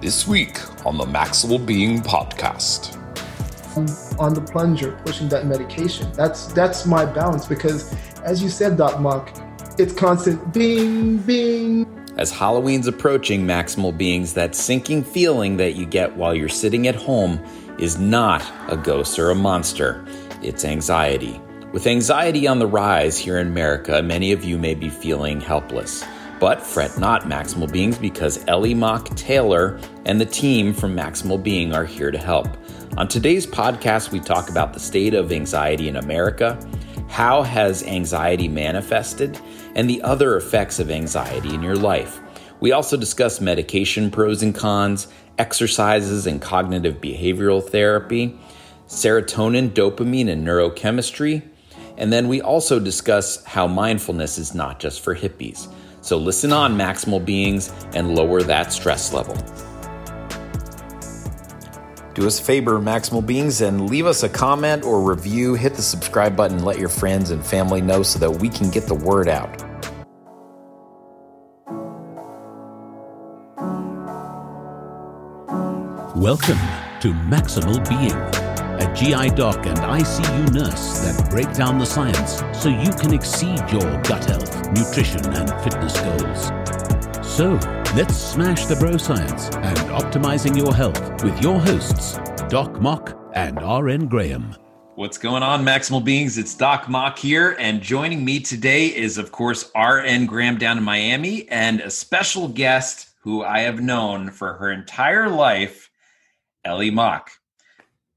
This week on the Maximal Being podcast. On the plunger, pushing that medication. That's that's my balance because, as you said, Doc Mok, it's constant bing, bing. As Halloween's approaching, Maximal Beings, that sinking feeling that you get while you're sitting at home is not a ghost or a monster. It's anxiety. With anxiety on the rise here in America, many of you may be feeling helpless. But fret not, Maximal Beings, because Ellie Mok-Taylor and the team from Maximal Being are here to help. On today's podcast, we talk about the state of anxiety in America, how has anxiety manifested, and the other effects of anxiety in your life. We also discuss medication pros and cons, exercises and cognitive behavioral therapy, serotonin, dopamine, and neurochemistry. And then we also discuss how mindfulness is not just for hippies. So listen on, maximal beings, and lower that stress level. Do us a favor, maximal beings, and leave us a comment or review. Hit the subscribe button, let your friends and family know so that we can get the word out. Welcome to Maximal Being a GI doc and ICU nurse that break down the science so you can exceed your gut health, nutrition, and fitness goals. So, let's smash the bro science and optimizing your health with your hosts, Doc Mok and RN Graham. What's going on, Maximal Beings? It's Doc Mok here, and joining me today is, of course, RN Graham down in Miami, and a special guest who I have known for her entire life, Ellie Mok.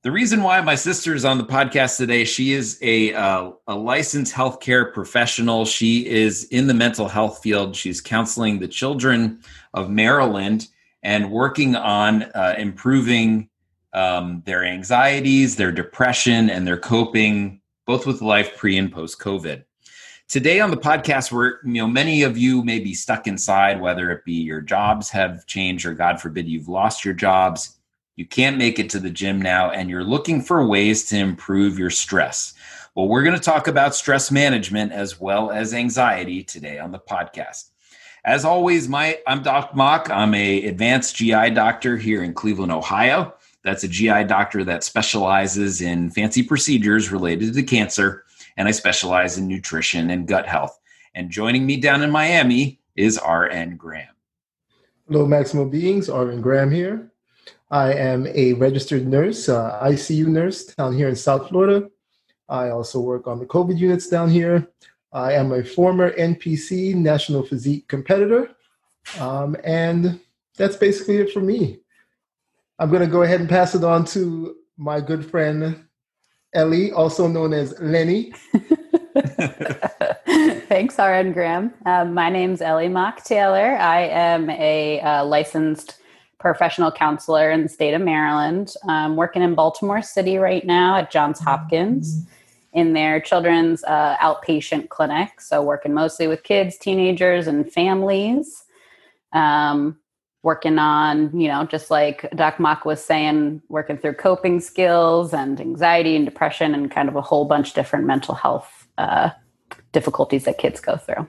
The reason why my sister is on the podcast today, she is a uh, a licensed healthcare professional. She is in the mental health field. She's counseling the children of Maryland and working on uh, improving um, their anxieties, their depression, and their coping, both with life pre and post COVID. Today on the podcast, where you know many of you may be stuck inside, whether it be your jobs have changed or God forbid you've lost your jobs you can't make it to the gym now, and you're looking for ways to improve your stress. Well, we're going to talk about stress management as well as anxiety today on the podcast. As always, my I'm Doc Mok. I'm a advanced GI doctor here in Cleveland, Ohio. That's a GI doctor that specializes in fancy procedures related to cancer, and I specialize in nutrition and gut health. And joining me down in Miami is RN Graham. Hello, Maximal Beings. RN Graham here. I am a registered nurse, uh, ICU nurse down here in South Florida. I also work on the COVID units down here. I am a former NPC National Physique competitor. Um, and that's basically it for me. I'm going to go ahead and pass it on to my good friend Ellie, also known as Lenny. Thanks, RN Graham. Um, my name's Ellie Mok-Taylor. I am a uh, licensed professional counselor in the state of Maryland. I'm working in Baltimore City right now at Johns Hopkins in their children's uh, outpatient clinic. So, working mostly with kids, teenagers, and families. Um, working on, you know, just like Doc Mok was saying, working through coping skills and anxiety and depression and kind of a whole bunch different mental health uh, difficulties that kids go through.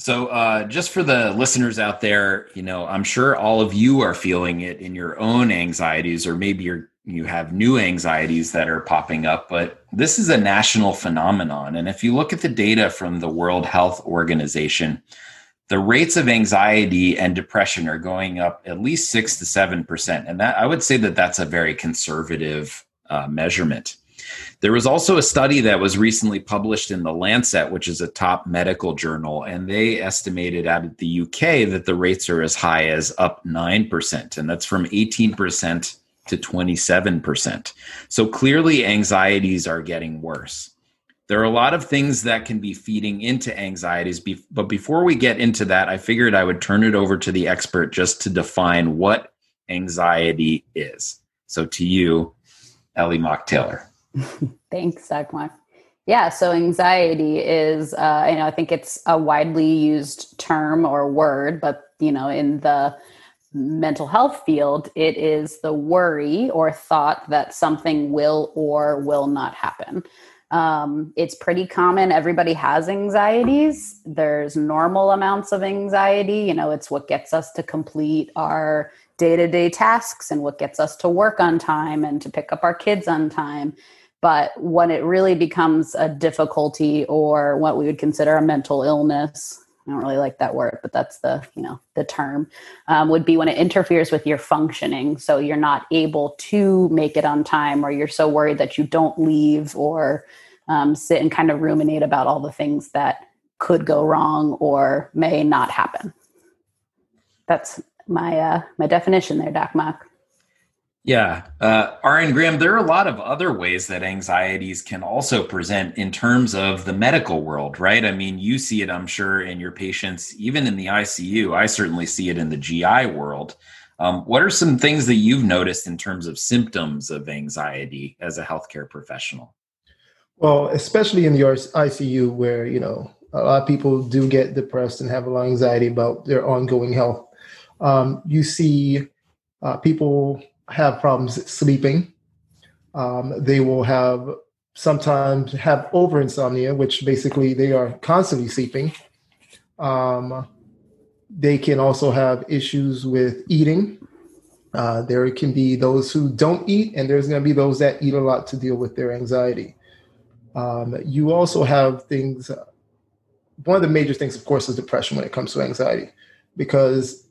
So, uh, just for the listeners out there, you know, I'm sure all of you are feeling it in your own anxieties, or maybe you're you have new anxieties that are popping up. But this is a national phenomenon, and if you look at the data from the World Health Organization, the rates of anxiety and depression are going up at least six to seven percent, and that I would say that that's a very conservative uh, measurement. There was also a study that was recently published in the Lancet, which is a top medical journal, and they estimated out of the UK that the rates are as high as up 9%, and that's from 18% to 27%. So clearly, anxieties are getting worse. There are a lot of things that can be feeding into anxieties, but before we get into that, I figured I would turn it over to the expert just to define what anxiety is. So to you, Ellie Mok-Taylor. Thanks, Doc Mok. Yeah, so anxiety is, uh, you know, I think it's a widely used term or word, but, you know, in the mental health field, it is the worry or thought that something will or will not happen. Um, it's pretty common. Everybody has anxieties. There's normal amounts of anxiety. You know, it's what gets us to complete our day to day tasks and what gets us to work on time and to pick up our kids on time. But when it really becomes a difficulty or what we would consider a mental illness, I don't really like that word, but that's the you know the term um, would be when it interferes with your functioning. So you're not able to make it on time, or you're so worried that you don't leave, or um, sit and kind of ruminate about all the things that could go wrong or may not happen. That's my uh, my definition there, Doc Mok. Yeah. Uh, RN Graham, there are a lot of other ways that anxieties can also present in terms of the medical world, right? I mean, you see it, I'm sure, in your patients, even in the ICU. I certainly see it in the GI world. Um, what are some things that you've noticed in terms of symptoms of anxiety as a healthcare professional? Well, especially in the ICU, where you know a lot of people do get depressed and have a lot of anxiety about their ongoing health. Um, you see uh, people have problems sleeping. Um, they will have sometimes have over insomnia, which basically they are constantly sleeping. Um, they can also have issues with eating. Uh, there can be those who don't eat, and there's going to be those that eat a lot to deal with their anxiety. Um, you also have things. One of the major things, of course, is depression when it comes to anxiety, because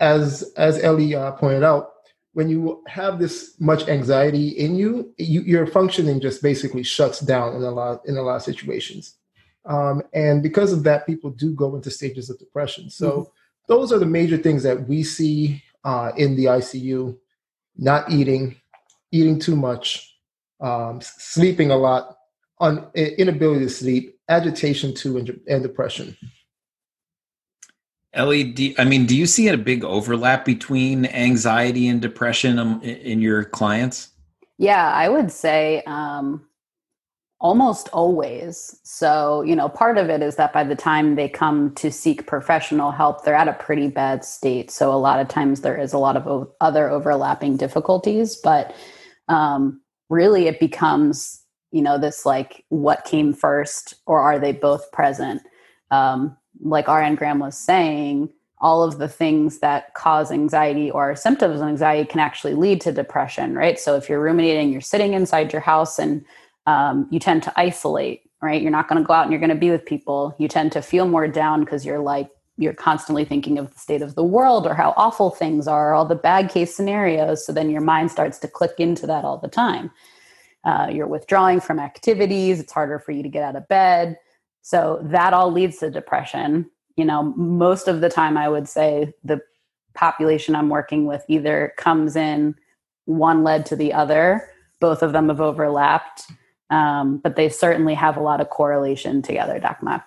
as as Ellie uh, pointed out, when you have this much anxiety in you, you your functioning just basically shuts down in a lot in a lot of situations. Um, and because of that, people do go into stages of depression. So mm-hmm. those are the major things that we see uh, in the ICU: not eating, eating too much, um, sleeping a lot, un- inability to sleep, agitation too, and, and depression. Do, I mean, do you see a big overlap between anxiety and depression um, in your clients? Yeah, I would say um, almost always. So, you know, part of it is that by the time they come to seek professional help, they're at a pretty bad state. So, a lot of times there is a lot of other overlapping difficulties, but um, really it becomes, you know, this like what came first or are they both present? Um, like RN Graham was saying, all of the things that cause anxiety or symptoms of anxiety can actually lead to depression, right? So if you're ruminating, you're sitting inside your house and um, you tend to isolate, right? You're not going to go out and you're going to be with people. You tend to feel more down because you're like, you're constantly thinking of the state of the world or how awful things are, all the bad case scenarios. So then your mind starts to click into that all the time. Uh, you're withdrawing from activities. It's harder for you to get out of bed. So that all leads to depression. You know, most of the time, I would say the population I'm working with either comes in one led to the other. Both of them have overlapped, um, but they certainly have a lot of correlation together, Doc Mok.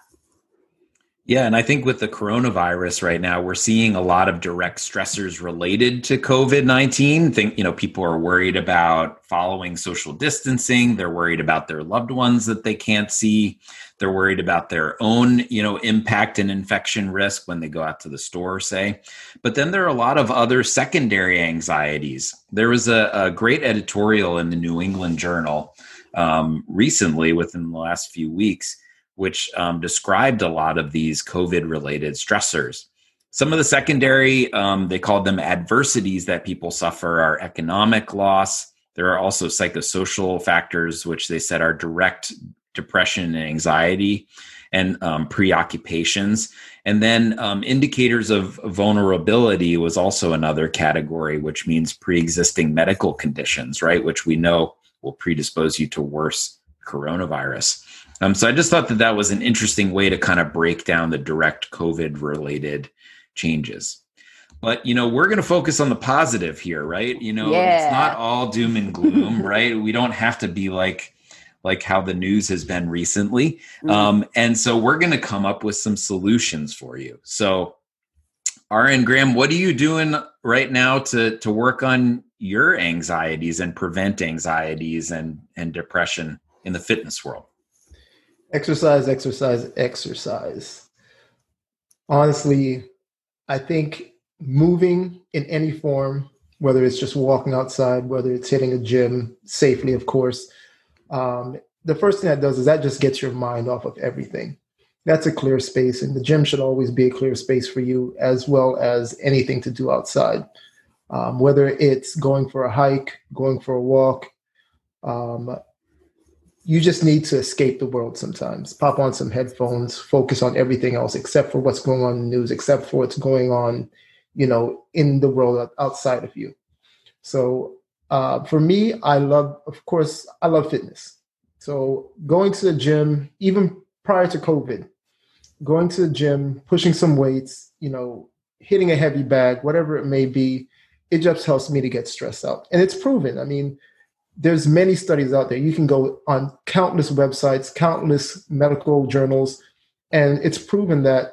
Yeah, and I think with the coronavirus right now, we're seeing a lot of direct stressors related to COVID 19. Think, you know, people are worried about following social distancing. They're worried about their loved ones that they can't see. They're worried about their own, you know, impact and infection risk when they go out to the store, say. But then there are a lot of other secondary anxieties. There was a, a great editorial in the New England Journal um, recently, within the last few weeks which um, described a lot of these COVID related stressors. Some of the secondary, um, they called them adversities that people suffer, are economic loss. There are also psychosocial factors, which they said are direct depression and anxiety and um, preoccupations. And then um, indicators of vulnerability was also another category, which means pre existing medical conditions, right? Which we know will predispose you to worse coronavirus. Um, so I just thought that that was an interesting way to kind of break down the direct COVID related changes. But you know, we're going to focus on the positive here, right? You know, yeah. it's not all doom and gloom, right? We don't have to be like like how the news has been recently. Mm-hmm. Um, and so we're going to come up with some solutions for you. So, RN Graham, what are you doing right now to to work on your anxieties and prevent anxieties and and depression in the fitness world? Exercise, exercise, exercise. Honestly, I think moving in any form, whether it's just walking outside, whether it's hitting a gym safely, of course, um, the first thing that does is that just gets your mind off of everything. That's a clear space, and the gym should always be a clear space for you, as well as anything to do outside. Um, whether it's going for a hike, going for a walk, um, you just need to escape the world sometimes. Pop on some headphones, focus on everything else except for what's going on in the news, except for what's going on, you know, in the world outside of you. So uh, for me, I love, of course, I love fitness. So going to the gym, even prior to COVID, going to the gym, pushing some weights, you know, hitting a heavy bag, whatever it may be, it just helps me to get stressed out. And it's proven. I mean, there's many studies out there. You can go on countless websites, countless medical journals, and it's proven that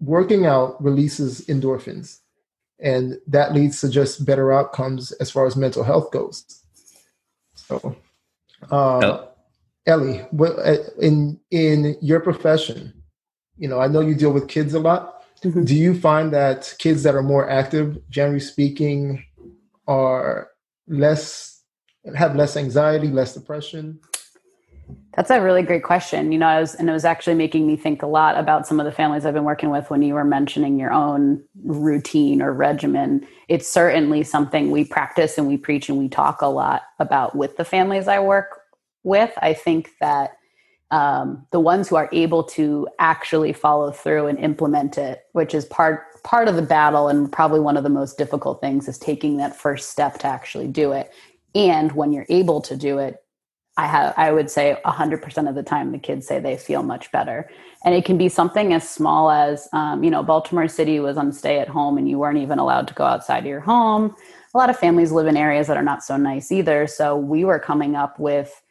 working out releases endorphins, and that leads to just better outcomes as far as mental health goes. So, uh, Ellie, uh, in in your profession, you know, I know you deal with kids a lot. Mm-hmm. Do you find that kids that are more active, generally speaking, are less have less anxiety, less depression? That's a really great question. You know, I was, and it was actually making me think a lot about some of the families I've been working with when you were mentioning your own routine or regimen. It's certainly something we practice and we preach and we talk a lot about with the families I work with. I think that um, the ones who are able to actually follow through and implement it, which is part part of the battle and probably one of the most difficult things, is taking that first step to actually do it and when you're able to do it i have i would say 100% of the time the kids say they feel much better. And it can be something as small as um, you know baltimore city was on stay at home and you weren't even allowed to go outside your home. A lot of families live in areas that are not so nice either. So we were coming up with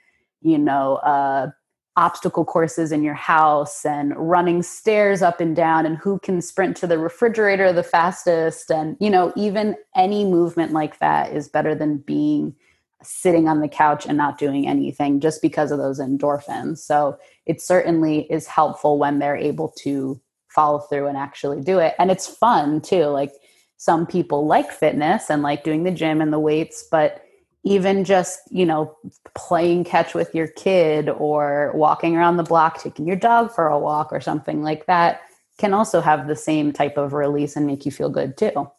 you know uh, obstacle courses in your house and running stairs up and down and who can sprint to the refrigerator the fastest. And you know even any movement like that is better than being sitting on the couch and not doing anything just because of those endorphins. So it certainly is helpful when they're able to follow through and actually do it. And it's fun too. Like some people like fitness and like doing the gym and the weights, but even just, you know, playing catch with your kid or walking around the block, taking your dog for a walk or something like that can also have the same type of release and make you feel good too.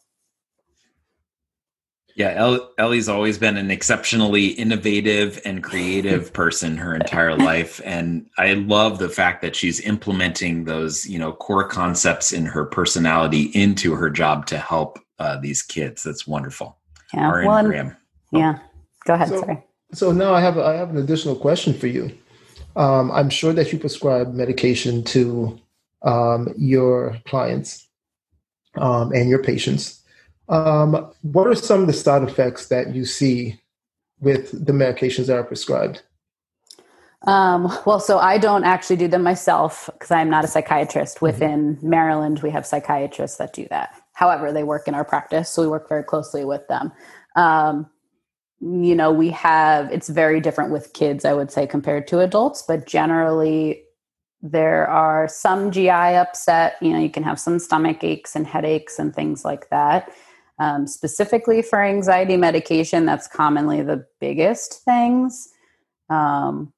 Yeah, Ellie's always been an exceptionally innovative and creative person her entire life, and I love the fact that she's implementing those, you know, core concepts in her personality into her job to help uh, these kids. That's wonderful. Yeah, well, Graham. Oh. Yeah, go ahead. So, sorry. So now I have I have an additional question for you. Um, I'm sure that you prescribe medication to um, your clients um, and your patients. Um, what are some of the side effects that you see with the medications that are prescribed? Um, well, so I don't actually do them myself because I'm not a psychiatrist. Mm-hmm. Within mm-hmm. Maryland, we have psychiatrists that do that. However, they work in our practice, so we work very closely with them. Um, you know, we have, it's very different with kids, I would say, compared to adults, but generally, there are some GI upset. You know, you can have some stomach aches and headaches and things like that. Um, specifically for anxiety medication, that's commonly the biggest things. Um,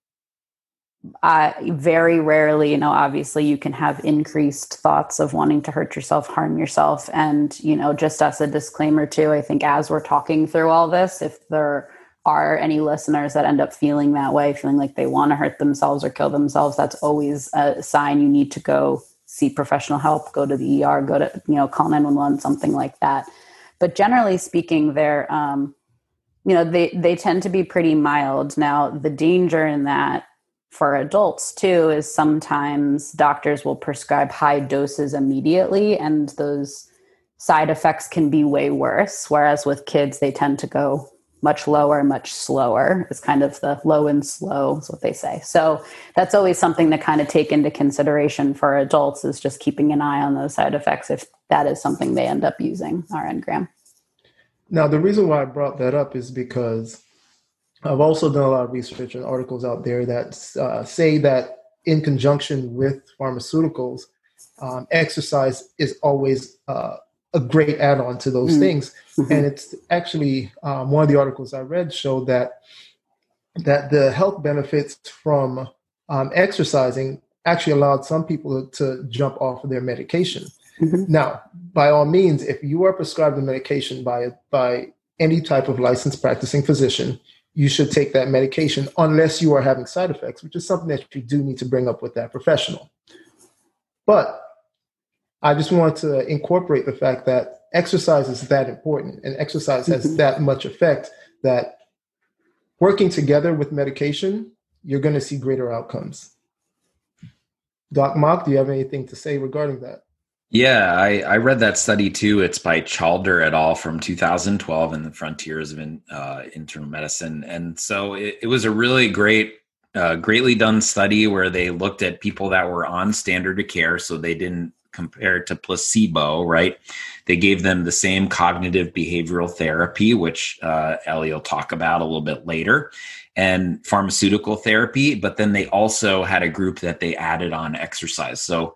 I very rarely, you know, obviously you can have increased thoughts of wanting to hurt yourself, harm yourself. And, you know, just as a disclaimer too, I think as we're talking through all this, if there are any listeners that end up feeling that way, feeling like they want to hurt themselves or kill themselves, that's always a sign you need to go see professional help, go to the ER, go to, you know, call 911, something like that. But generally speaking, they're, um, you know, they, they tend to be pretty mild. Now, the danger in that for adults too is sometimes doctors will prescribe high doses immediately and those side effects can be way worse. Whereas with kids they tend to go much lower much slower. It's kind of the low and slow is what they say. So that's always something to kind of take into consideration for adults is just keeping an eye on those side effects if that is something they end up using RN Graham now the reason why i brought that up is because I've also done a lot of research and articles out there that uh, say that in conjunction with pharmaceuticals, um, exercise is always uh, a great add-on to those mm things. Mm-hmm. And it's actually um, one of the articles I read showed that that the health benefits from um, exercising actually allowed some people to jump off of their medication. Mm-hmm. Now, by all means, if you are prescribed a medication by by any type of licensed practicing physician, you should take that medication unless you are having side effects, which is something that you do need to bring up with that professional. But I just want to incorporate the fact that exercise is that important and exercise has mm-hmm. that much effect that working together with medication, you're going to see greater outcomes. Doc Mok, do you have anything to say regarding that? Yeah, I, I read that study too. It's by Chalder et al. from 2012 in the Frontiers of in, uh, Internal Medicine, and so it, it was a really great, uh, greatly done study where they looked at people that were on standard of care, so they didn't compare to placebo, right? They gave them the same cognitive behavioral therapy, which uh, Ellie will talk about a little bit later, and pharmaceutical therapy, but then they also had a group that they added on exercise. So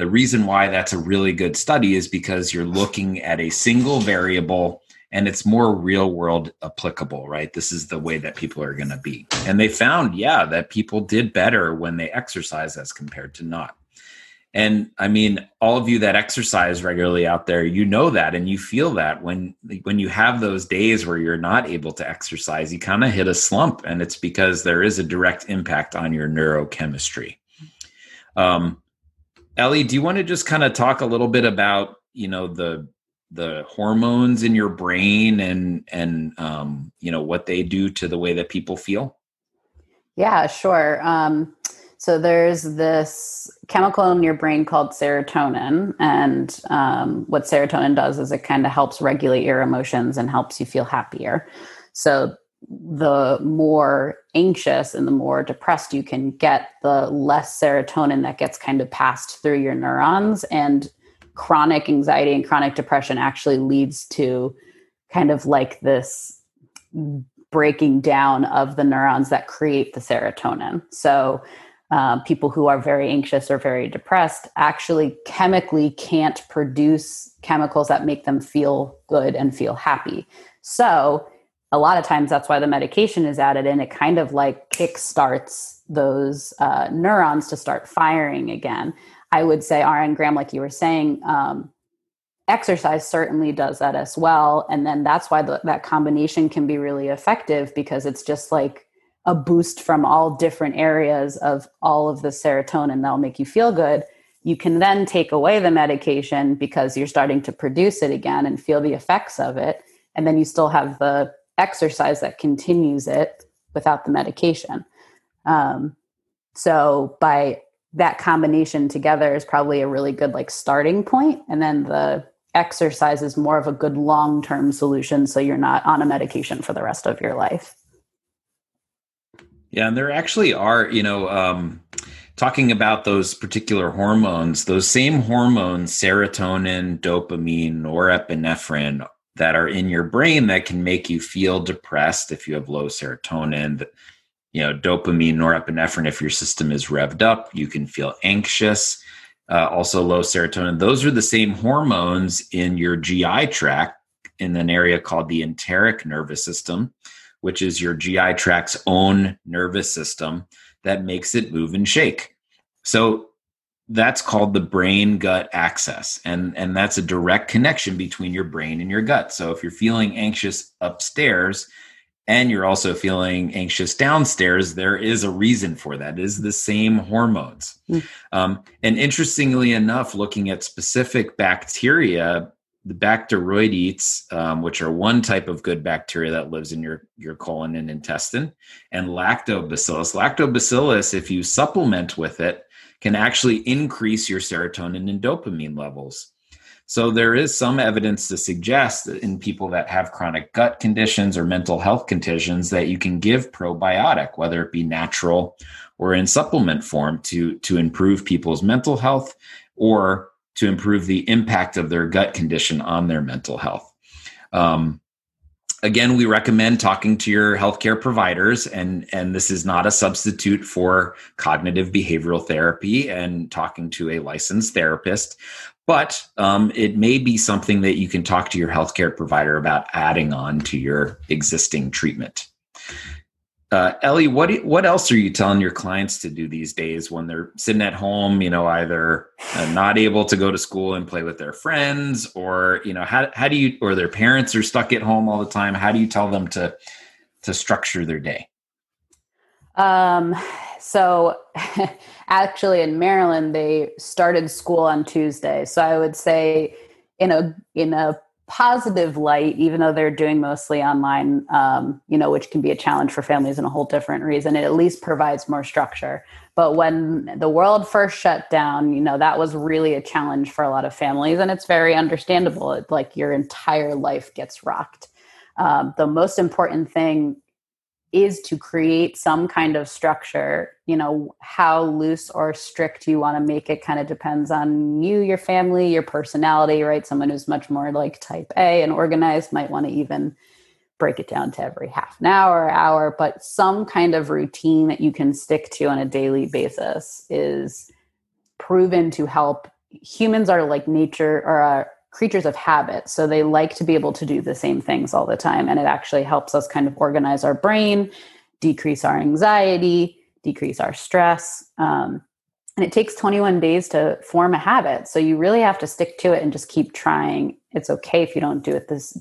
the reason why that's a really good study is because you're looking at a single variable and it's more real world applicable, right? This is the way that people are going to be. And they found, yeah, that people did better when they exercise as compared to not. And I mean, all of you that exercise regularly out there, you know that and you feel that when when you have those days where you're not able to exercise, you kind of hit a slump and it's because there is a direct impact on your neurochemistry. Um, Ellie, do you want to just kind of talk a little bit about you know the the hormones in your brain and and um, you know what they do to the way that people feel? Yeah, sure. Um, so there's this chemical in your brain called serotonin, and um, what serotonin does is it kind of helps regulate your emotions and helps you feel happier. So the more anxious and the more depressed you can get, the less serotonin that gets kind of passed through your neurons. And chronic anxiety and chronic depression actually leads to kind of like this breaking down of the neurons that create the serotonin. So, uh, people who are very anxious or very depressed actually chemically can't produce chemicals that make them feel good and feel happy. So, a lot of times that's why the medication is added in. It kind of like kick starts those uh, neurons to start firing again. I would say, RN Graham, like you were saying, um, exercise certainly does that as well. And then that's why the, that combination can be really effective because it's just like a boost from all different areas of all of the serotonin that'll make you feel good. You can then take away the medication because you're starting to produce it again and feel the effects of it. And then you still have the exercise that continues it without the medication. Um, so by that combination together is probably a really good like starting point, and then the exercise is more of a good long term solution, so you're not on a medication for the rest of your life. Yeah, and there actually are, you know, um, talking about those particular hormones, those same hormones, serotonin, dopamine, norepinephrine, that are in your brain that can make you feel depressed if you have low serotonin you know dopamine norepinephrine if your system is revved up you can feel anxious uh, also low serotonin. Those are the same hormones in your gi tract in an area called the enteric nervous system which is your gi tract's own nervous system that makes it move and shake. So that's called the brain gut axis and and that's a direct connection between your brain and your gut. So if you're feeling anxious upstairs and you're also feeling anxious downstairs there is a reason for that. It is the same hormones. Mm. um, and interestingly enough looking at specific bacteria the bacteroidetes um, which are one type of good bacteria that lives in your your colon and intestine and lactobacillus. Lactobacillus if you supplement with it can actually increase your serotonin and dopamine levels. So there is some evidence to suggest that in people that have chronic gut conditions or mental health conditions that you can give probiotic, whether it be natural or in supplement form to, to improve people's mental health or to improve the impact of their gut condition on their mental health. Um, again, we recommend talking to your healthcare providers, and and this is not a substitute for cognitive behavioral therapy and talking to a licensed therapist. But um, it may be something that you can talk to your healthcare provider about adding on to your existing treatment. Uh, Ellie, what what else are you telling your clients to do these days when they're sitting at home? You know, either uh, not able to go to school and play with their friends, or you know, how how do you or their parents are stuck at home all the time? How do you tell them to to structure their day? Um, so actually, in Maryland, they started school on Tuesday. So I would say, in a in a positive light, even though they're doing mostly online, um, you know, which can be a challenge for families in a whole different reason. It at least provides more structure. But when the world first shut down, you know, that was really a challenge for a lot of families, and it's very understandable. It, like your entire life gets rocked. Um, the most important thing is to create some kind of structure you know how loose or strict you want to make it kind of depends on you your family your personality right? Someone who's much more like type a and organized might want to even break it down to every half an hour hour but some kind of routine that you can stick to on a daily basis is proven to help. Humans are like nature or uh, creatures of habit. So they like to be able to do the same things all the time. And it actually helps us kind of organize our brain, decrease our anxiety, decrease our stress. Um, and it takes 21 days to form a habit. So you really have to stick to it and just keep trying. It's okay if you don't do it this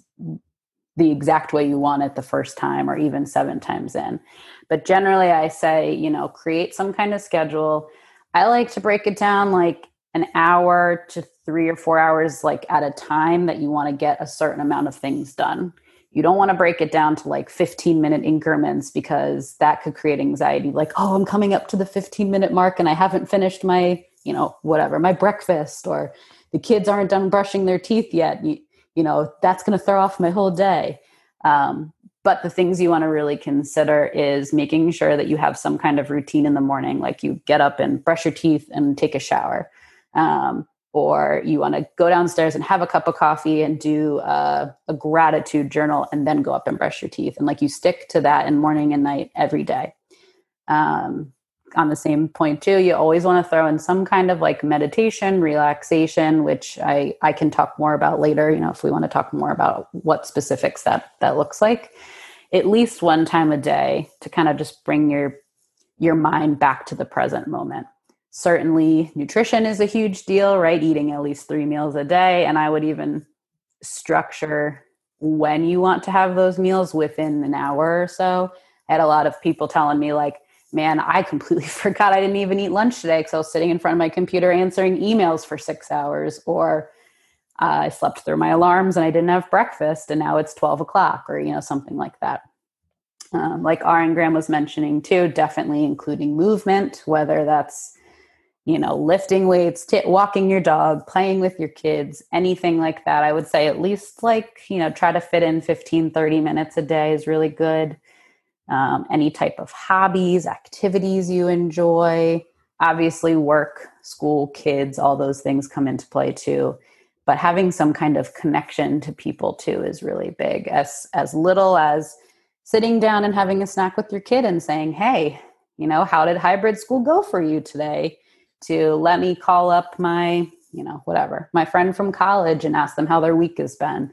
the exact way you want it the first time or even seven times in. But generally I say, you know, create some kind of schedule. I like to break it down like an hour to three or four hours like at a time that you want to get a certain amount of things done. You don't want to break it down to like 15 minute increments because that could create anxiety like oh i'm coming up to the 15 minute mark and i haven't finished my you know whatever my breakfast or the kids aren't done brushing their teeth yet you, you know that's going to throw off my whole day. Um, but the things you want to really consider is making sure that you have some kind of routine in the morning like you get up and brush your teeth and take a shower um, or you want to go downstairs and have a cup of coffee and do a gratitude journal and then go up and brush your teeth. And like you stick to that in morning and night every day. Um, on the same point too you always want to throw in some kind of like meditation relaxation which i i can talk more about later you know if we want to talk more about what specifics that that looks like. At least one time a day to kind of just bring your your mind back to the present moment certainly nutrition is a huge deal right? Eating at least three meals a day. And i would even structure when you want to have those meals within an hour or so. I had a lot of people telling me like man i completely forgot i didn't even eat lunch today because i was sitting in front of my computer answering emails for six hours or uh, i slept through my alarms and i didn't have breakfast and now it's 12 o'clock or you know something like that. Um, like RN Graham was mentioning too, definitely including movement, whether that's you know, lifting weights, t- walking your dog, playing with your kids, anything like that. I would say at least like, you know, try to fit in 15, 30 minutes a day is really good. Um, any type of hobbies, activities you enjoy. Obviously, work, school, kids, all those things come into play too. But having some kind of connection to people too is really big. As as little as sitting down and having a snack with your kid and saying, "Hey, you know, how did hybrid school go for you today?" To let me call up my, you know, whatever, my friend from college and ask them how their week has been.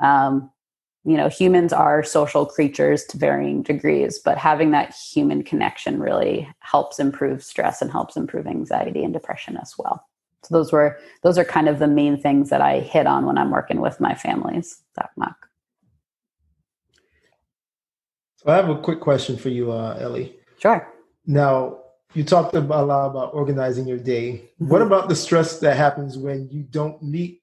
Um, you know, humans are social creatures to varying degrees, but having that human connection really helps improve stress and helps improve anxiety and depression as well. So those were those are kind of the main things that I hit on when I'm working with my families, Doc Mok. So I have a quick question for you, uh, Ellie. Sure. Now, you talked about a lot about organizing your day. Mm-hmm. What about the stress that happens when you don't meet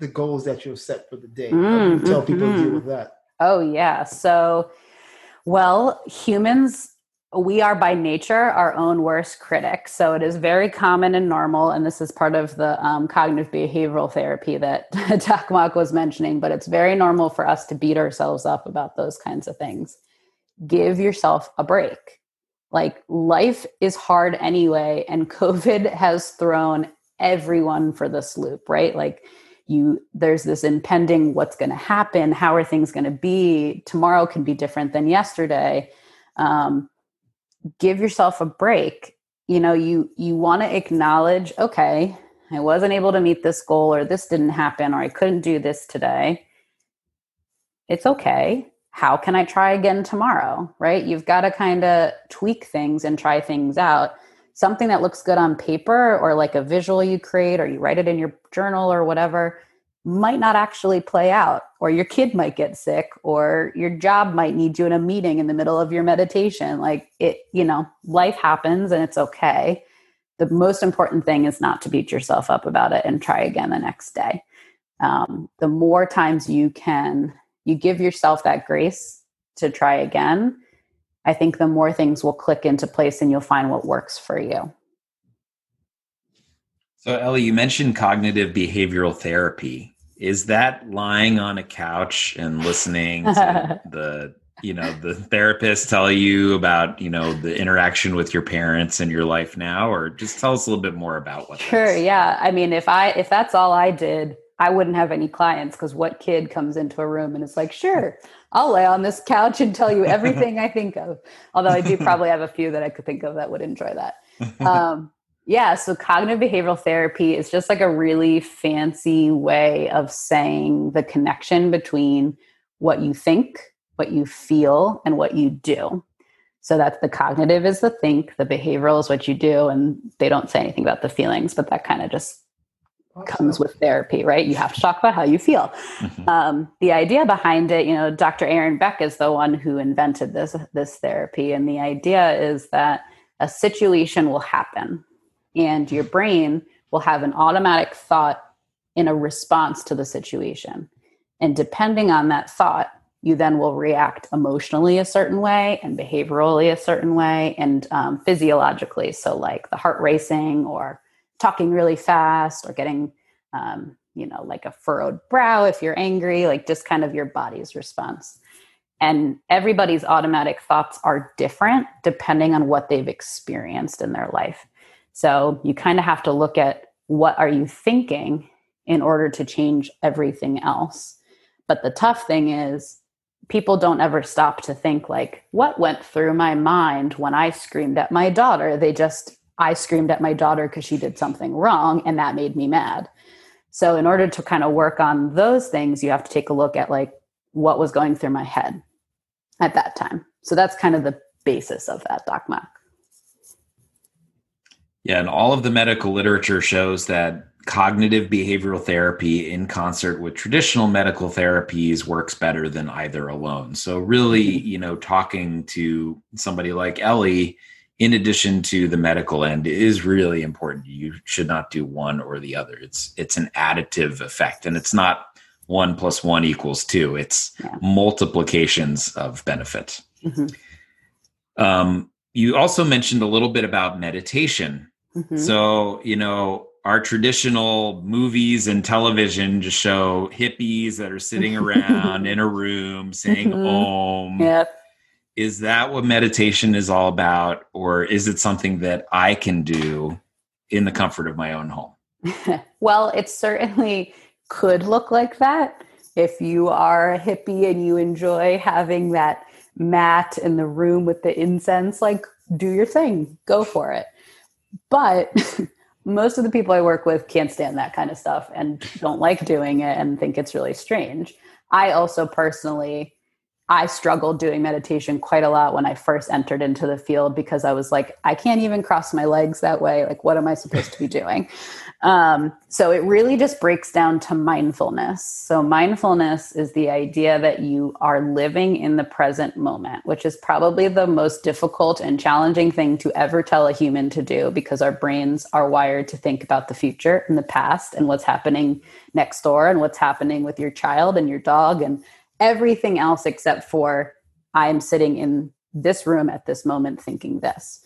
the goals that you've set for the day? Mm-hmm. tell people to deal mm-hmm. with that? Oh yeah. So, well, humans we are by nature our own worst critic. So it is very common and normal, and this is part of the um, cognitive behavioral therapy that Doc Mok was mentioning. But it's very normal for us to beat ourselves up about those kinds of things. Give yourself a break like life is hard anyway and covid has thrown everyone for this loop right? Like you there's this impending what's going to happen how are things going to be? Tomorrow can be different than yesterday. Um, give yourself a break. You know you you want to acknowledge okay i wasn't able to meet this goal or this didn't happen or i couldn't do this today. It's okay how can I try again tomorrow? Right? You've got to kind of tweak things and try things out. Something that looks good on paper or like a visual you create or you write it in your journal or whatever might not actually play out or your kid might get sick or your job might need you in a meeting in the middle of your meditation like it you know life happens and it's okay the most important thing is not to beat yourself up about it and try again the next day um, the more times you can you give yourself that grace to try again i think the more things will click into place and you'll find what works for you. So ellie you mentioned cognitive behavioral therapy. Is that lying on a couch and listening to the you know the therapist tell you about you know the interaction with your parents and your life now? Or just tell us a little bit more about what sure yeah. I mean if i if that's all i did i wouldn't have any clients because what kid comes into a room and is like sure i'll lay on this couch and tell you everything i think of although i do probably have a few that i could think of that would enjoy that um, yeah, so cognitive behavioral therapy is just like a really fancy way of saying the connection between what you think, what you feel, and what you do. So that's the cognitive is the think, the behavioral is what you do, and they don't say anything about the feelings, but that kind of just comes with therapy, right? You have to talk about how you feel. Mm-hmm. Um, the idea behind it, you know, Dr. Aaron Beck is the one who invented this this therapy, and the idea is that a situation will happen and your brain will have an automatic thought in a response to the situation. And depending on that thought, you then will react emotionally a certain way and behaviorally a certain way and um, physiologically. So, like the heart racing or talking really fast or getting, um, you know, like a furrowed brow if you're angry, like just kind of your body's response. And everybody's automatic thoughts are different depending on what they've experienced in their life. So you kind of have to look at what are you thinking in order to change everything else. But the tough thing is people don't ever stop to think like what went through my mind when I screamed at my daughter? They just I screamed at my daughter because she did something wrong and that made me mad. So in order to kind of work on those things, you have to take a look at like what was going through my head at that time. So that's kind of the basis of that Doc Mok. Yeah, and all of the medical literature shows that cognitive behavioral therapy in concert with traditional medical therapies works better than either alone. So really, mm-hmm. you know, talking to somebody like Ellie in addition to the medical end is really important. You should not do one or the other. It's it's an additive effect and it's not one plus one equals two. It's yeah. multiplications of benefit. Mm-hmm. Um, you also mentioned a little bit about meditation Mm-hmm. So, you know, our traditional movies and television just show hippies that are sitting around in a room saying mm-hmm. om. Yep. Is that what meditation is all about? Or is it something that I can do in the comfort of my own home? well, it certainly could look like that. If you are a hippie and you enjoy having that mat in the room with the incense, like do your thing, go for it. But most of the people I work with can't stand that kind of stuff and don't like doing it and think it's really strange. I also personally I struggled doing meditation quite a lot when I first entered into the field because I was like, I can't even cross my legs that way. Like, what am I supposed to be doing? Um, so it really just breaks down to mindfulness. So, mindfulness is the idea that you are living in the present moment, which is probably the most difficult and challenging thing to ever tell a human to do because our brains are wired to think about the future and the past and what's happening next door and what's happening with your child and your dog and everything else except for I'm sitting in this room at this moment thinking this.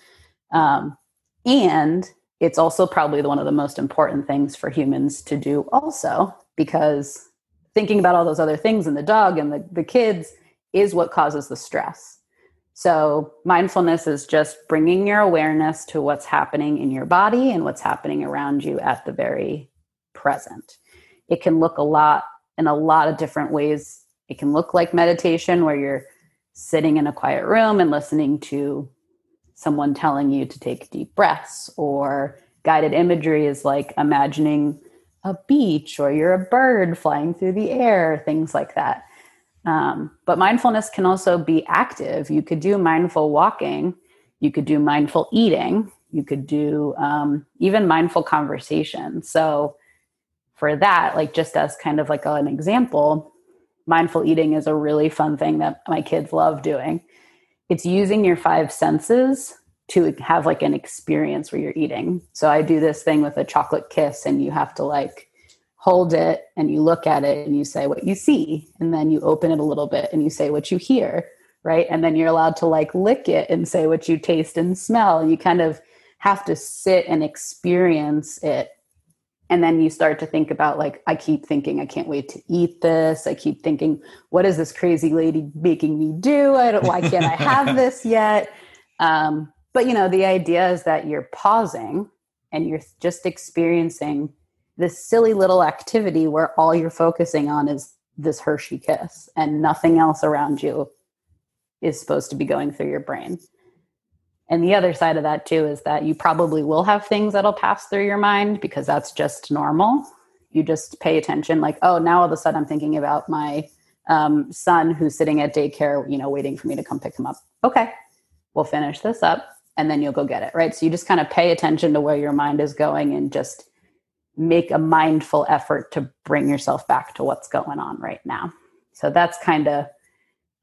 Um, and it's also probably one of the most important things for humans to do also because thinking about all those other things and the dog and the, the kids is what causes the stress so mindfulness is just bringing your awareness to what's happening in your body and what's happening around you at the very present it can look a lot in a lot of different ways it can look like meditation where you're sitting in a quiet room and listening to someone telling you to take deep breaths or guided imagery is like imagining a beach or you're a bird flying through the air things like that Um, but mindfulness can also be active. You could do mindful walking, you could do mindful eating, you could do um, even mindful conversation. So, for that, like just as kind of like an example, mindful eating is a really fun thing that my kids love doing. It's using your five senses to have like an experience where you're eating. So I do this thing with a chocolate kiss, and you have to like hold it and you look at it and you say what you see, and then you open it a little bit and you say what you hear, right? And then you're allowed to like lick it and say what you taste and smell. You kind of have to sit and experience it and then you start to think about like i keep thinking i can't wait to eat this. I keep thinking what is this crazy lady making me do? I don't why can't i have this yet? Um, but you know the idea is that you're pausing and you're just experiencing this silly little activity where all you're focusing on is this hershey kiss and nothing else around you is supposed to be going through your brain and the other side of that too is that you probably will have things that'll pass through your mind because that's just normal. You just pay attention, like, oh, now all of a sudden I'm thinking about my um, son who's sitting at daycare, you know, waiting for me to come pick him up. Okay, we'll finish this up and then you'll go get it, right? So you just kind of pay attention to where your mind is going and just make a mindful effort to bring yourself back to what's going on right now. So that's kind of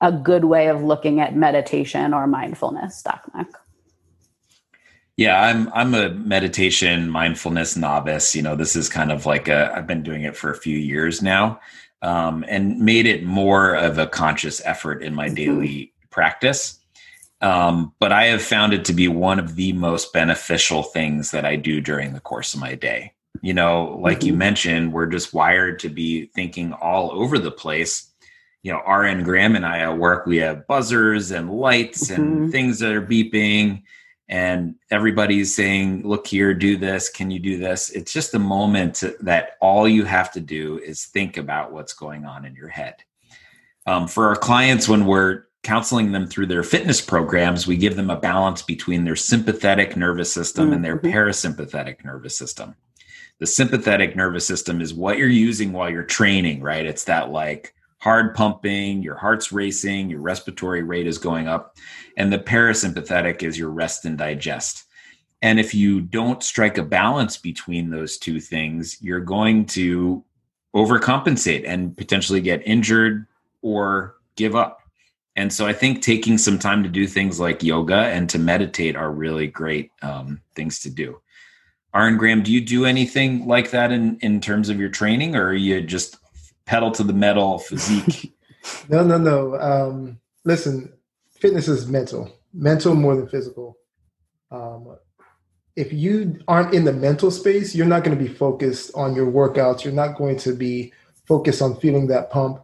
a good way of looking at meditation or mindfulness, Doc Mok. Yeah, I'm I'm a meditation mindfulness novice. You know, this is kind of like a I've been doing it for a few years now, um, and made it more of a conscious effort in my mm-hmm. daily practice. Um, but I have found it to be one of the most beneficial things that I do during the course of my day. You know, like mm-hmm. you mentioned, we're just wired to be thinking all over the place. You know, RN Graham and I at work, we have buzzers and lights mm-hmm. and things that are beeping and everybody's saying look here do this can you do this it's just a moment that all you have to do is think about what's going on in your head um, for our clients when we're counseling them through their fitness programs we give them a balance between their sympathetic nervous system mm-hmm. and their mm-hmm. parasympathetic nervous system the sympathetic nervous system is what you're using while you're training right it's that like hard pumping, your heart's racing, your respiratory rate is going up, and the parasympathetic is your rest and digest. And if you don't strike a balance between those two things, you're going to overcompensate and potentially get injured or give up. And so I think taking some time to do things like yoga and to meditate are really great um, things to do. RN Graham, do you do anything like that in, in terms of your training, or are you just pedal to the metal physique. no, no, no. Um, listen, fitness is mental, mental more than physical. Um, if you aren't in the mental space, you're not going to be focused on your workouts. You're not going to be focused on feeling that pump.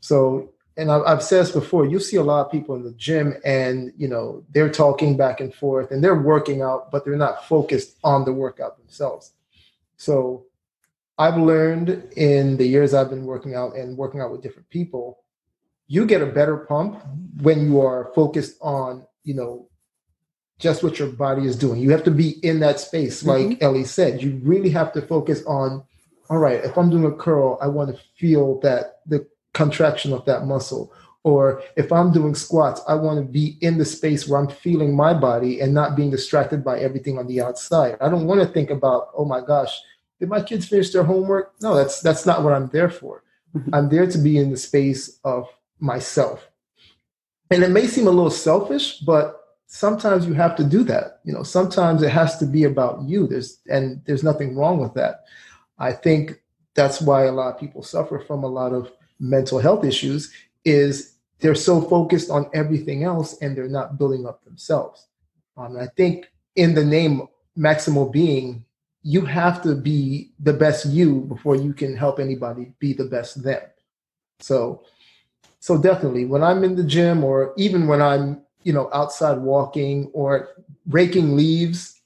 So, and I've said this before, you see a lot of people in the gym and, you know, they're talking back and forth and they're working out, but they're not focused on the workout themselves. So I've learned in the years I've been working out and working out with different people, you get a better pump when you are focused on, you know, just what your body is doing. You have to be in that space, like mm-hmm. Ellie said. You really have to focus on, all right, if I'm doing a curl, I want to feel that the contraction of that muscle. Or if I'm doing squats, I want to be in the space where I'm feeling my body and not being distracted by everything on the outside. I don't want to think about, oh my gosh, did my kids finish their homework? No, that's that's not what I'm there for. Mm-hmm. I'm there to be in the space of myself. And it may seem a little selfish, but sometimes you have to do that. You know, sometimes it has to be about you. There's and there's nothing wrong with that. I think that's why a lot of people suffer from a lot of mental health issues is they're so focused on everything else and they're not building up themselves. Um, I think in the name maximal being, you have to be the best you before you can help anybody be the best them. So, so definitely when I'm in the gym or even when I'm, you know, outside walking or raking leaves,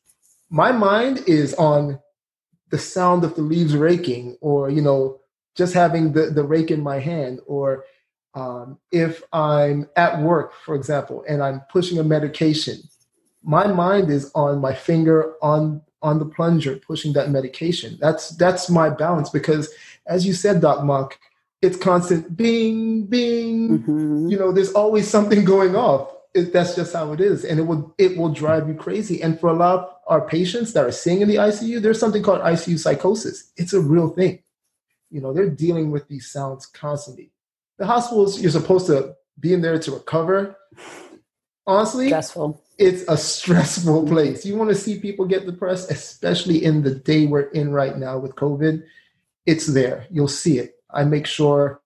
my mind is on the sound of the leaves raking or, you know, just having the, the rake in my hand or um, if I'm at work, for example, and I'm pushing a medication, my mind is on my finger on on the plunger pushing that medication. That's that's my balance because as you said, Doc Mok, it's constant bing, bing. Mhm. You know, there's always something going off. It, that's just how it is, and it will it will drive you crazy. And for a lot of our patients that are seeing in the ICU, there's something called ICU psychosis. It's a real thing. You know, they're dealing with these sounds constantly. The hospitals, you're supposed to be in there to recover. Honestly, Stressful. it's a stressful place. You want to see people get depressed, especially in the day we're in right now with COVID. It's there. You'll see it. I make sure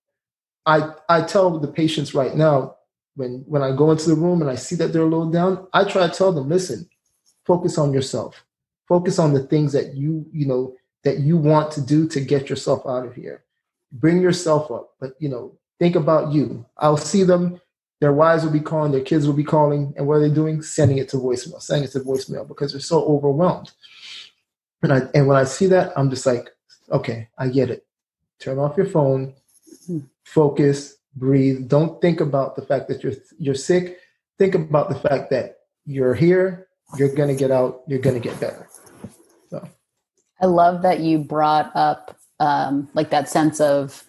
I I tell the patients right now when when I go into the room and I see that they're little down, I try to tell them, listen, focus on yourself. Focus on the things that you, you know, that you want to do to get yourself out of here. Bring yourself up, but you know, think about you. I'll see them their wives will be calling, their kids will be calling, and what are they doing? Sending it to voicemail, sending it to voicemail because they're so overwhelmed. And I and when I see that, I'm just like, okay, I get it. Turn off your phone, focus, breathe. Don't think about the fact that you're you're sick. Think about the fact that you're here, you're gonna get out, you're gonna get better. So I love that you brought up um, like that sense of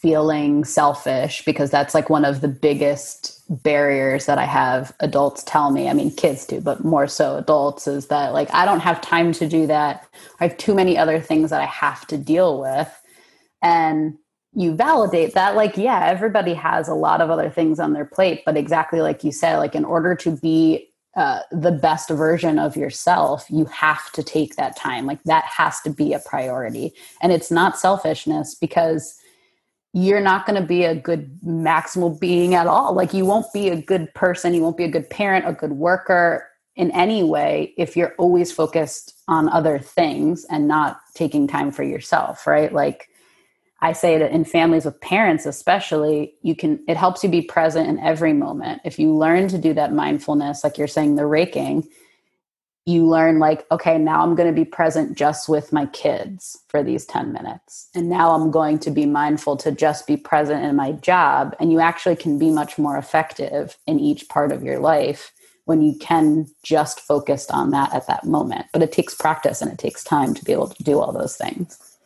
feeling selfish because that's like one of the biggest barriers that I have adults tell me. I mean, kids do, but more so adults is that like I don't have time to do that. I have too many other things that I have to deal with. And you validate that like yeah everybody has a lot of other things on their plate but exactly like you said like in order to be uh, the best version of yourself you have to take that time like that has to be a priority and it's not selfishness because you're not going to be a good maximal being at all like you won't be a good person you won't be a good parent a good worker in any way if you're always focused on other things and not taking time for yourself right like I say that in families with parents, especially, you can, it helps you be present in every moment. If you learn to do that mindfulness, like you're saying, the raking, you learn, like, okay, now I'm going to be present just with my kids for these 10 minutes. And now I'm going to be mindful to just be present in my job. And you actually can be much more effective in each part of your life when you can just focus on that at that moment. But it takes practice and it takes time to be able to do all those things.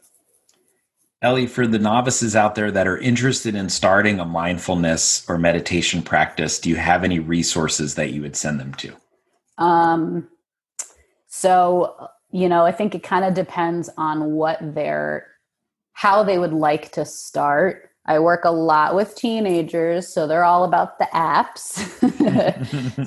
Ellie, for the novices out there that are interested in starting a mindfulness or meditation practice, do you have any resources that you would send them to? Um, so, you know, I think it kind of depends on what their, how they would like to start. I work a lot with teenagers, so they're all about the apps.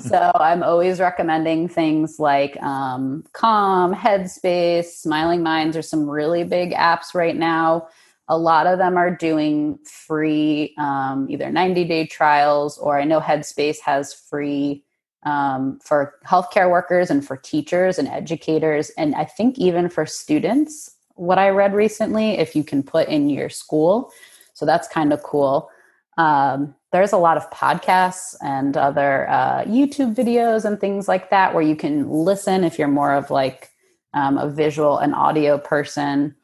so I'm always recommending things like um, Calm, Headspace, Smiling Minds are some really big apps right now. A lot of them are doing free, um, either 90 day trials, or I know Headspace has free um, for healthcare workers and for teachers and educators. And I think even for students, what I read recently, if you can put in your school. So that's kind of cool. Um, there's a lot of podcasts and other uh, YouTube videos and things like that where you can listen if you're more of like um, a visual and audio person.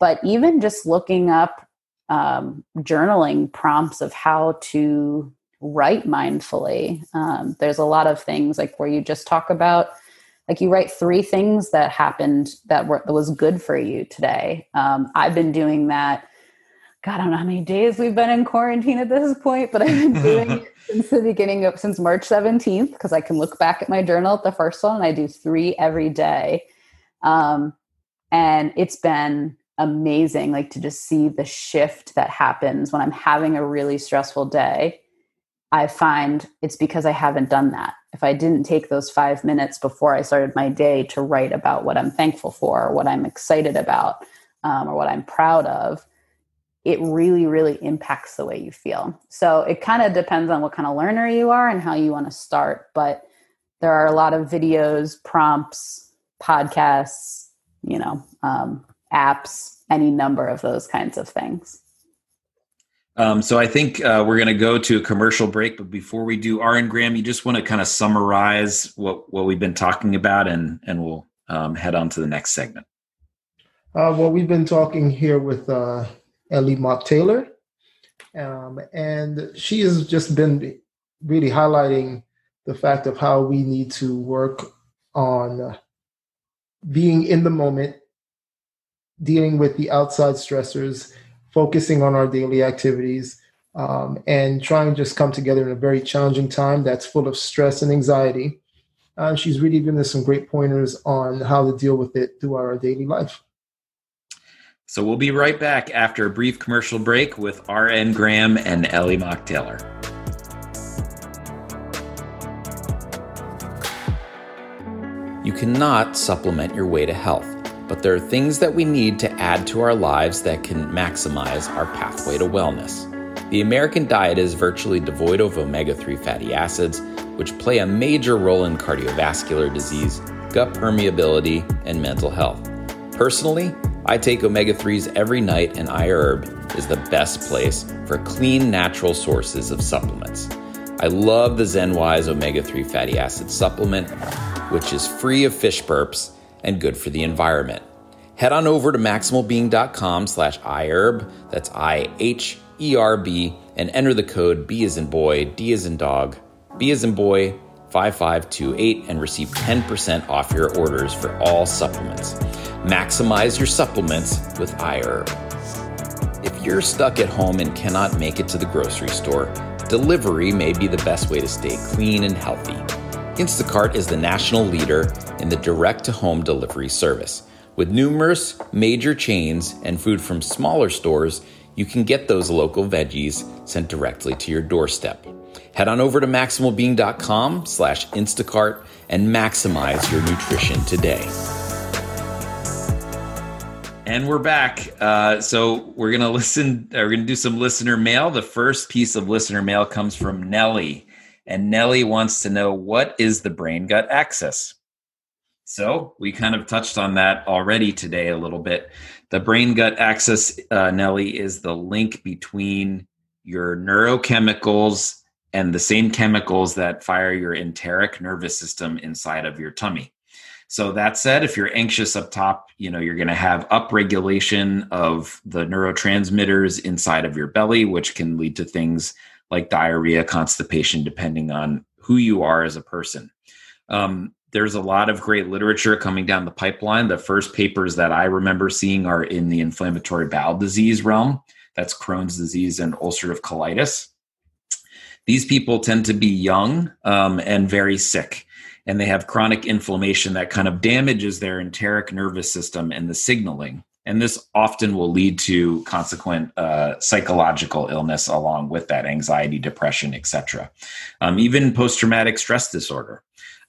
But even just looking up um, journaling prompts of how to write mindfully, um, there's a lot of things like where you just talk about like you write three things that happened that were that was good for you today. Um, I've been doing that God, I don't know how many days we've been in quarantine at this point, but I've been doing it since the beginning of since March 17th because I can look back at my journal at the first one and I do three every day. Um, and it's been amazing, like to just see the shift that happens when I'm having a really stressful day. I find it's because I haven't done that. If I didn't take those five minutes before I started my day to write about what I'm thankful for, or what I'm excited about, um, or what I'm proud of, it really, really impacts the way you feel. So it kind of depends on what kind of learner you are and how you want to start. But there are a lot of videos, prompts, podcasts, you know, um, apps, any number of those kinds of things. Um, so I think uh, we're going to go to a commercial break, but before we do, RN Graham, you just want to kind of summarize what what we've been talking about, and and we'll um, head on to the next segment. Uh, well, we've been talking here with uh, Ellie Mok-Taylor, um, and she has just been really highlighting the fact of how we need to work on uh, being in the moment, dealing with the outside stressors, focusing on our daily activities, um, and trying to just come together in a very challenging time that's full of stress and anxiety. Uh, she's really given us some great pointers on how to deal with it throughout our daily life. So we'll be right back after a brief commercial break with R.N. Graham and Ellie Mok-Taylor. You cannot supplement your way to health, but there are things that we need to add to our lives that can maximize our pathway to wellness. The American diet is virtually devoid of omega 3 fatty acids, which play a major role in cardiovascular disease, gut permeability, and mental health. Personally, I take omega 3s every night, and iHerb is the best place for clean, natural sources of supplements. I love the ZenWise omega 3 fatty acid supplement which is free of fish burps and good for the environment. Head on over to maximalbeing.com slash iherb, that's I-H-E-R-B, and enter the code B as in boy, D as in dog, B as in boy, 5528 and receive 10% off your orders for all supplements. Maximize your supplements with iHerb. If you're stuck at home and cannot make it to the grocery store, delivery may be the best way to stay clean and healthy. Instacart is the national leader in the direct to home delivery service. With numerous major chains and food from smaller stores, you can get those local veggies sent directly to your doorstep. Head on over to maximalbeing.com slash Instacart and maximize your nutrition today. And we're back. Uh, so we're gonna listen. We're gonna do some listener mail. The first piece of listener mail comes from Nellie. And Nellie wants to know what is the brain gut axis? So we kind of touched on that already today a little bit. The brain gut axis, uh, Nellie, is the link between your neurochemicals and the same chemicals that fire your enteric nervous system inside of your tummy. So that said, if you're anxious up top, you know, you're going to have upregulation of the neurotransmitters inside of your belly, which can lead to things like diarrhea, constipation, depending on who you are as a person. Um, there's a lot of great literature coming down the pipeline. The first papers that I remember seeing are in the inflammatory bowel disease realm. That's Crohn's disease and ulcerative colitis. These people tend to be young um, and very sick, and they have chronic inflammation that kind of damages their enteric nervous system and the signaling and this often will lead to consequent uh, psychological illness along with that anxiety depression etc um, even post-traumatic stress disorder.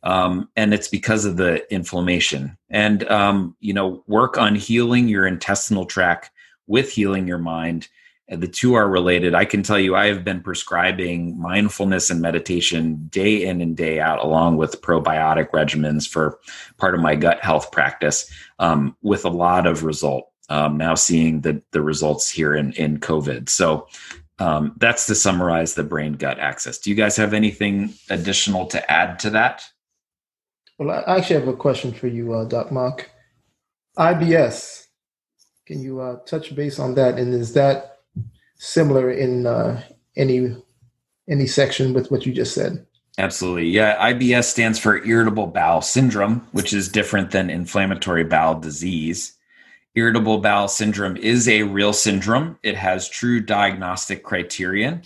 Um, and it's because of the inflammation. And um, you know work on healing your intestinal tract with healing your mind the two are related i can tell you i have been prescribing mindfulness and meditation day in and day out along with probiotic regimens for part of my gut health practice um, with a lot of result um, now seeing the the results here in in COVID. So um, that's to summarize the brain gut axis. Do you guys have anything additional to add to that? Well, I actually have a question for you, uh, Doc Mok. IBS. Can you uh, touch base on that? And is that similar in uh, any any section with what you just said? Absolutely. Yeah. IBS stands for irritable bowel syndrome, which is different than inflammatory bowel disease irritable bowel syndrome is a real syndrome. It has true diagnostic criterion.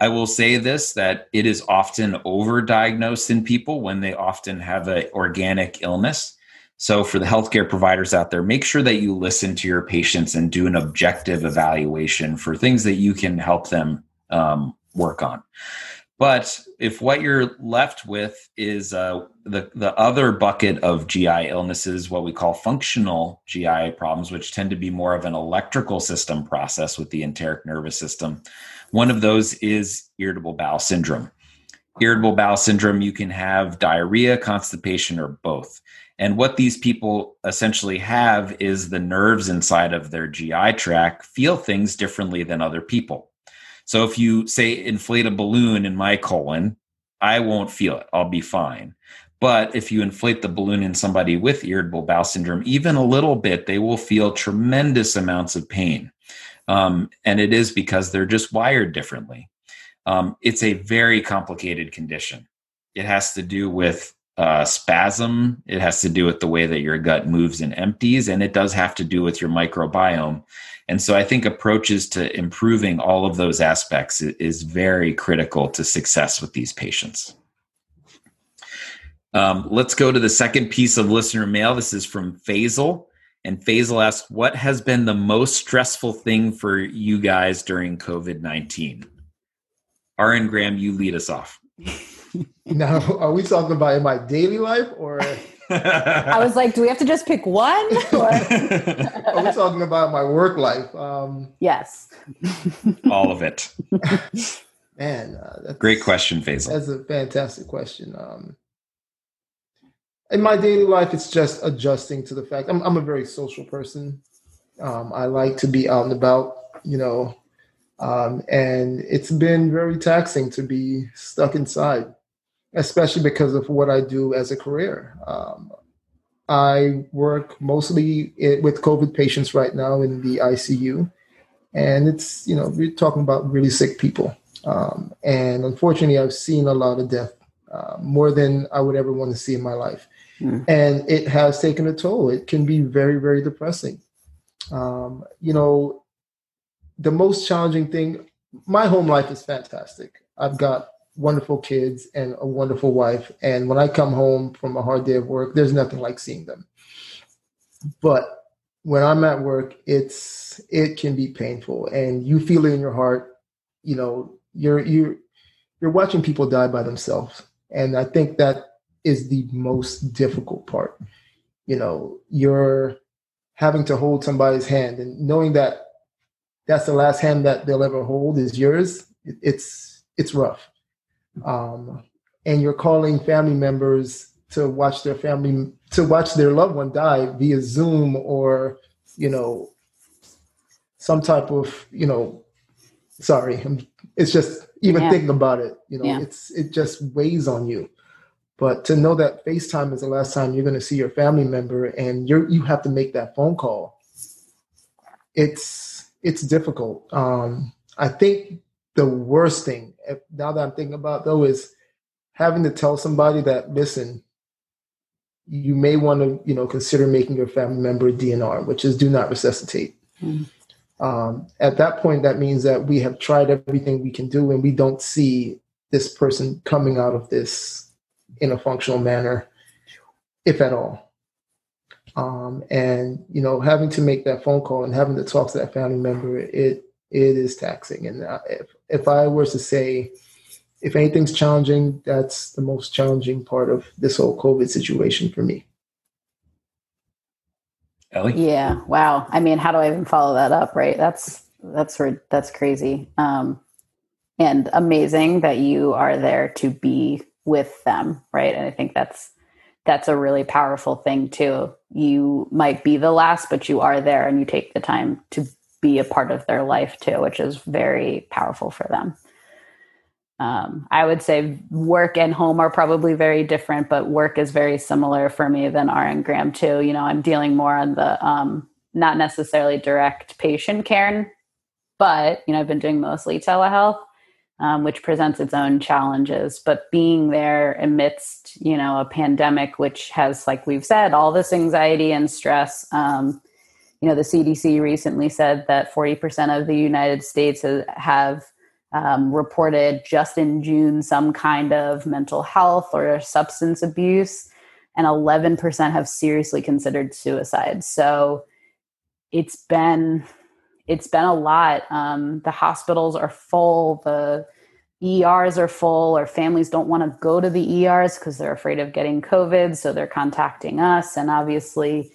I will say this that it is often overdiagnosed in people when they often have an organic illness. So, for the healthcare providers out there, make sure that you listen to your patients and do an objective evaluation for things that you can help them um, work on. But if what you're left with is uh, the the other bucket of GI illnesses, what we call functional GI problems, which tend to be more of an electrical system process with the enteric nervous system, one of those is irritable bowel syndrome. Irritable bowel syndrome, you can have diarrhea, constipation, or both. And what these people essentially have is the nerves inside of their GI tract feel things differently than other people. So if you say inflate a balloon in my colon, I won't feel it. I'll be fine. But if you inflate the balloon in somebody with irritable bowel syndrome, even a little bit, they will feel tremendous amounts of pain. Um, and it is because they're just wired differently. Um, it's a very complicated condition. It has to do with uh, spasm, it has to do with the way that your gut moves and empties, and it does have to do with your microbiome. And so I think approaches to improving all of those aspects is very critical to success with these patients. Um, let's go to the second piece of listener mail. This is from Faisel. And Faisel asks, What has been the most stressful thing for you guys during COVID 19? RN Graham, you lead us off. now, are we talking about in my daily life or? I was like, do we have to just pick one? Or... are we talking about my work life? Um, yes. All of it. Man, uh, great question, Faisel. That's a fantastic question. Um, in my daily life, it's just adjusting to the fact I'm, I'm a very social person. Um, I like to be out and about, you know, um, and it's been very taxing to be stuck inside, especially because of what I do as a career. Um, I work mostly with COVID patients right now in the ICU, and it's you know we're talking about really sick people, um, and unfortunately, I've seen a lot of death, uh, more than I would ever want to see in my life, mm. and it has taken a toll. It can be very very depressing. Um, you know, the most challenging thing, my home life is fantastic. I've got wonderful kids and a wonderful wife. And when I come home from a hard day of work, there's nothing like seeing them. But when I'm at work, it's it can be painful and you feel it in your heart. You know, you're you're you're watching people die by themselves. And I think that is the most difficult part. You know, you're having to hold somebody's hand and knowing that that's the last hand that they'll ever hold is yours. It's it's rough, um, and you're calling family members to watch their family to watch their loved one die via Zoom or you know some type of you know sorry it's just even yeah. thinking about it you know yeah. it's it just weighs on you but to know that facetime is the last time you're going to see your family member and you're you have to make that phone call it's it's difficult. Um, I think the worst thing if, now that I'm thinking about though is having to tell somebody that listen, you may want to you know consider making your family member a DNR, which is do not resuscitate. Mm. Um, at that point, that means that we have tried everything we can do, and we don't see this person coming out of this in a functional manner, if at all. Um, and you know, having to make that phone call and having to talk to that family member, it it is taxing. And if if I were to say, if anything's challenging, that's the most challenging part of this whole COVID situation for me. Ellie? Yeah. Wow. I mean, how do I even follow that up? Right. That's that's that's crazy. Um, and amazing that you are there to be with them. Right. And I think that's that's a really powerful thing too. You might be the last, but you are there and you take the time to be a part of their life too, which is very powerful for them. Um, I would say work and home are probably very different, but work is very similar for me than RN Graham too. You know, I'm dealing more on the um, not necessarily direct patient care, but you know, I've been doing mostly telehealth um, which presents its own challenges. But being there amidst, you know, a pandemic, which has, like we've said, all this anxiety and stress. Um, you know, the CDC recently said that 40% of the United States have um, reported just in June some kind of mental health or substance abuse, and 11% have seriously considered suicide. So it's been it's been a lot. Um, the hospitals are full, the ERs are full, or families don't want to go to the ERs because they're afraid of getting COVID. So they're contacting us. And obviously,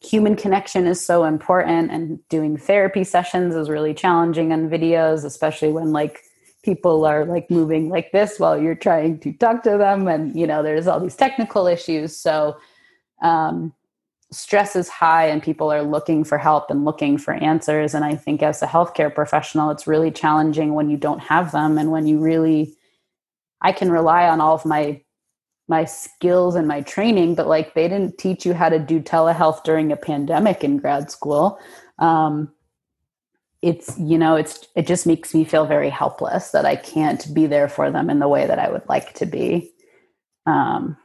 human connection is so important. And doing therapy sessions is really challenging on videos, especially when like people are like moving like this while you're trying to talk to them. And, you know, there's all these technical issues. So, um, stress is high and people are looking for help and looking for answers. And I think as a healthcare professional, it's really challenging when you don't have them and when you really, I can rely on all of my my skills and my training, but like they didn't teach you how to do telehealth during a pandemic in grad school. Um, it's you know it's it just makes me feel very helpless that I can't be there for them in the way that I would like to be. Um,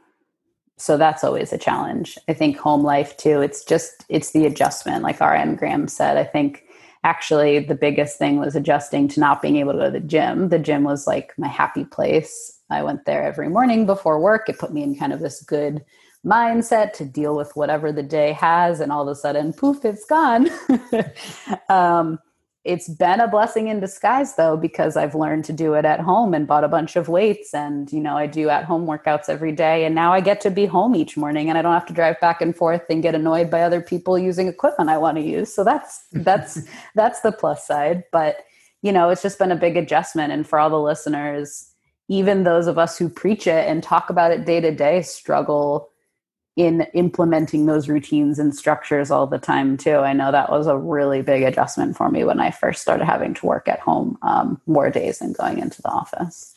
so that's always a challenge. I think home life too. It's just it's the adjustment, like RN Graham said. I think actually the biggest thing was adjusting to not being able to go to the gym. The gym was like my happy place. I went there every morning before work. It put me in kind of this good mindset to deal with whatever the day has, and all of a sudden, poof, it's gone. um, it's been a blessing in disguise though because i've learned to do it at home and bought a bunch of weights and you know i do at home workouts every day and now i get to be home each morning and i don't have to drive back and forth and get annoyed by other people using equipment i want to use so that's that's that's the plus side but you know it's just been a big adjustment and for all the listeners even those of us who preach it and talk about it day to day struggle in implementing those routines and structures all the time too. I know that was a really big adjustment for me when I first started having to work at home um, more days than going into the office.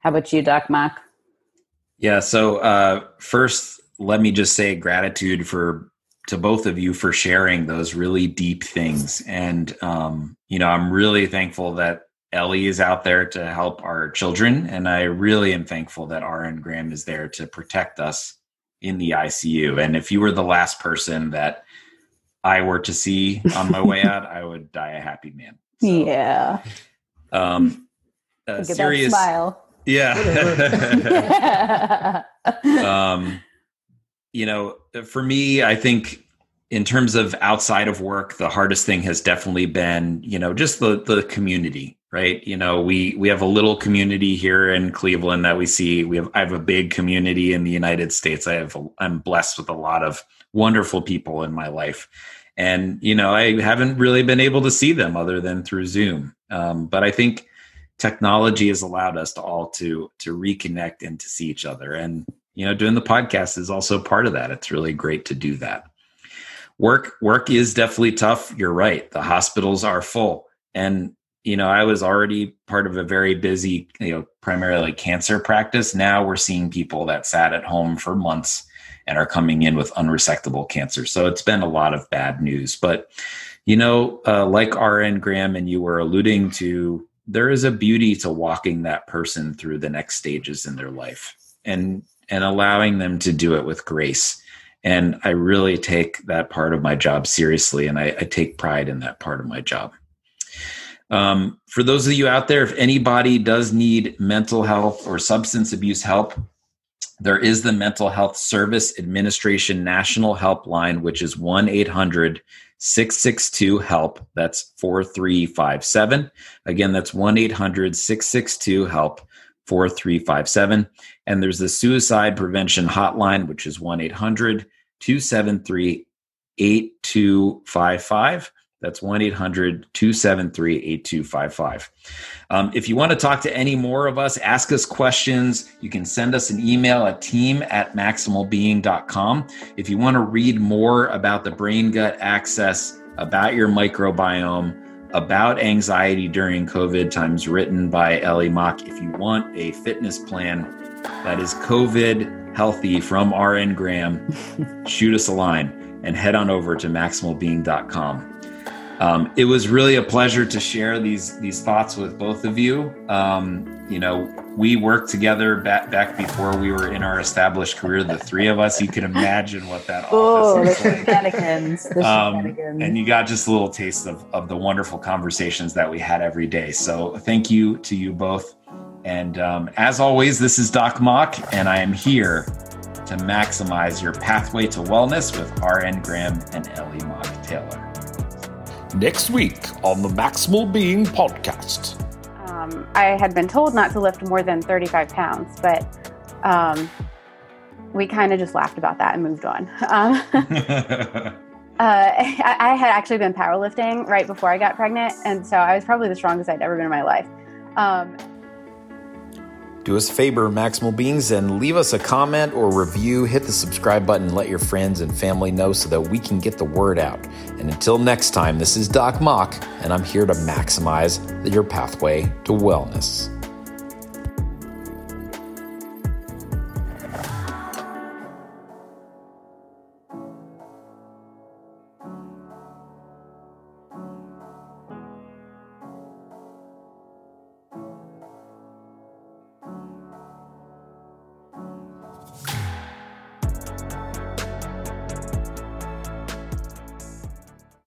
How about you, Doc Mok? Yeah. So uh, first, let me just say gratitude for to both of you for sharing those really deep things, and um, you know, I'm really thankful that Ellie is out there to help our children, and I really am thankful that RN Graham is there to protect us in the ICU. And if you were the last person that I were to see on my way out, I would die a happy man. So, yeah. Um, a serious smile. Yeah. um, you know, for me, I think in terms of outside of work, the hardest thing has definitely been, you know, just the the community, right? You know, we we have a little community here in Cleveland that we see. We have I have a big community in the United States. I have I'm blessed with a lot of wonderful people in my life, and you know, I haven't really been able to see them other than through Zoom. Um, but I think technology has allowed us to all to to reconnect and to see each other, and you know, doing the podcast is also part of that. It's really great to do that work work is definitely tough you're right the hospitals are full and you know i was already part of a very busy you know primarily cancer practice. Now we're seeing people that sat at home for months and are coming in with unresectable cancer. So it's been a lot of bad news. But you know uh, like rn graham and you were alluding to there is a beauty to walking that person through the next stages in their life and and allowing them to do it with grace. And I really take that part of my job seriously, and I, I take pride in that part of my job. Um, for those of you out there, if anybody does need mental health or substance abuse help, there is the Mental Health Service Administration National Helpline, which is 1 800 662 HELP. That's 4357. Again, that's 1 800 662 HELP. 4357. And there's the suicide prevention hotline, which is 1 800 273 8255. That's 1 800 273 8255. Um, if you want to talk to any more of us, ask us questions, you can send us an email at team at maximalbeing.com. If you want to read more about the brain gut axis, about your microbiome, about anxiety during COVID times written by Ellie Mok. If you want a fitness plan that is COVID healthy from RN Graham, shoot us a line and head on over to maximalbeing.com. Um, it was really a pleasure to share these these thoughts with both of you. Um, you know, we worked together back back before we were in our established career. The three of us, you can imagine what that oh, office the shenanigans, the um, and you got just a little taste of, of the wonderful conversations that we had every day. So thank you to you both. And um, as always, this is Doc Mok, and I am here to maximize your pathway to wellness with RN Graham and Ellie Mok-Taylor. Next week on the Maximal Being Podcast. Um, I had been told not to lift more than 35 pounds, but um, we kind of just laughed about that and moved on. Um, uh, I, I, had actually been powerlifting right before I got pregnant, and so I was probably the strongest I'd ever been in my life. Do us a favor, Maximal Beings, and leave us a comment or review. Hit the subscribe button let your friends and family know so that we can get the word out. And until next time, this is Doc Mok, and I'm here to maximize your pathway to wellness.